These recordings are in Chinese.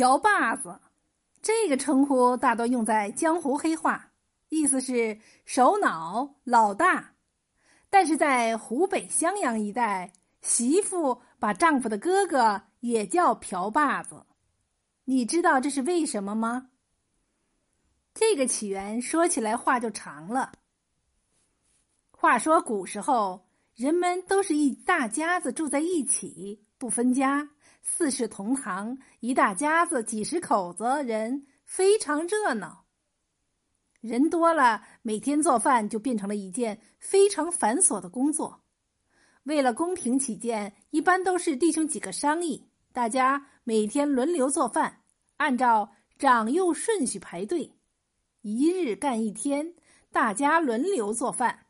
瓢把子，这个称呼大多用在江湖黑话，意思是首脑、老大。但是在湖北襄阳一带，媳妇把丈夫的哥哥也叫瓢把子。你知道这是为什么吗？这个起源说起来话就长了。话说古时候，人们都是一大家子住在一起，不分家。四世同堂，一大家子几十口子人，非常热闹。人多了，每天做饭就变成了一件非常繁琐的工作。为了公平起见，一般都是弟兄几个商议，大家每天轮流做饭，按照长幼顺序排队，一日干一天，大家轮流做饭。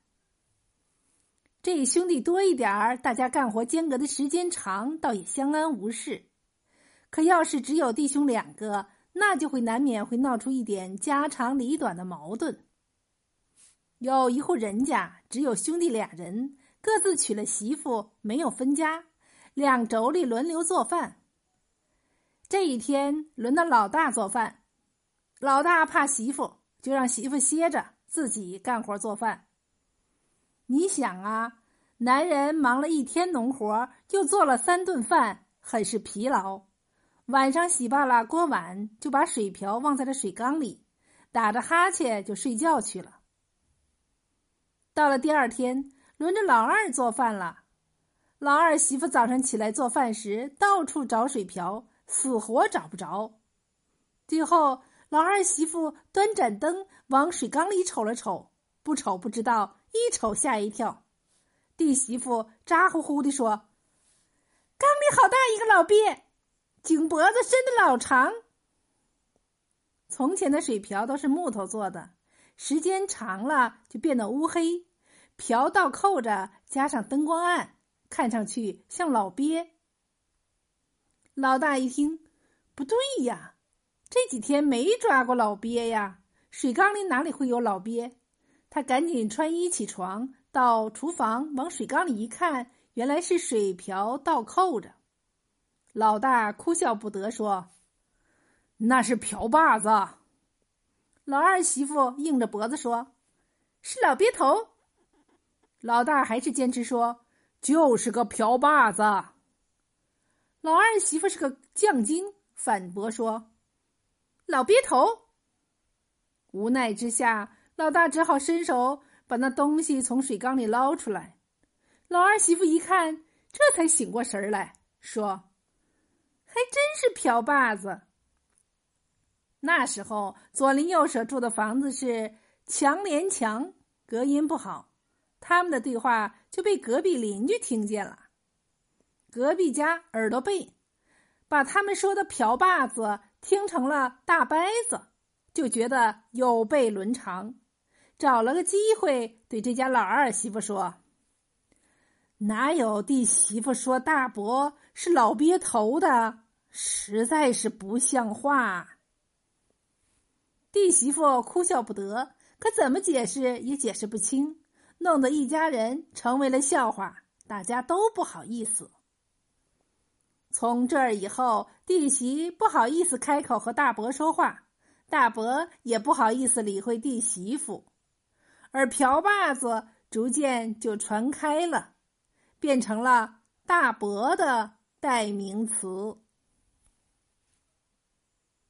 这兄弟多一点儿，大家干活间隔的时间长，倒也相安无事。可要是只有弟兄两个，那就会难免会闹出一点家长里短的矛盾。有一户人家只有兄弟俩人，各自娶了媳妇，没有分家，两妯娌轮流做饭。这一天轮到老大做饭，老大怕媳妇，就让媳妇歇着，自己干活做饭。你想啊，男人忙了一天农活，又做了三顿饭，很是疲劳。晚上洗罢了锅碗，就把水瓢忘在了水缸里，打着哈欠就睡觉去了。到了第二天，轮着老二做饭了。老二媳妇早上起来做饭时，到处找水瓢，死活找不着。最后，老二媳妇端盏灯往水缸里瞅了瞅，不瞅不知道。一瞅吓一跳，弟媳妇咋呼呼地说：“缸里好大一个老鳖，颈脖子伸的老长。”从前的水瓢都是木头做的，时间长了就变得乌黑，瓢倒扣着，加上灯光暗，看上去像老鳖。老大一听，不对呀，这几天没抓过老鳖呀，水缸里哪里会有老鳖？他赶紧穿衣起床，到厨房往水缸里一看，原来是水瓢倒扣着。老大哭笑不得，说：“那是瓢把子。”老二媳妇硬着脖子说：“是老鳖头。”老大还是坚持说：“就是个瓢把子。”老二媳妇是个犟精，反驳说：“老鳖头。”无奈之下。老大只好伸手把那东西从水缸里捞出来。老二媳妇一看，这才醒过神来说：“还真是瓢把子。”那时候左邻右舍住的房子是墙连墙，隔音不好，他们的对话就被隔壁邻居听见了。隔壁家耳朵背，把他们说的瓢把子听成了大掰子，就觉得有悖伦常。找了个机会对这家老二媳妇说：“哪有弟媳妇说大伯是老鳖头的？实在是不像话。”弟媳妇哭笑不得，可怎么解释也解释不清，弄得一家人成为了笑话，大家都不好意思。从这儿以后，弟媳不好意思开口和大伯说话，大伯也不好意思理会弟媳妇。而瓢把子逐渐就传开了，变成了大伯的代名词。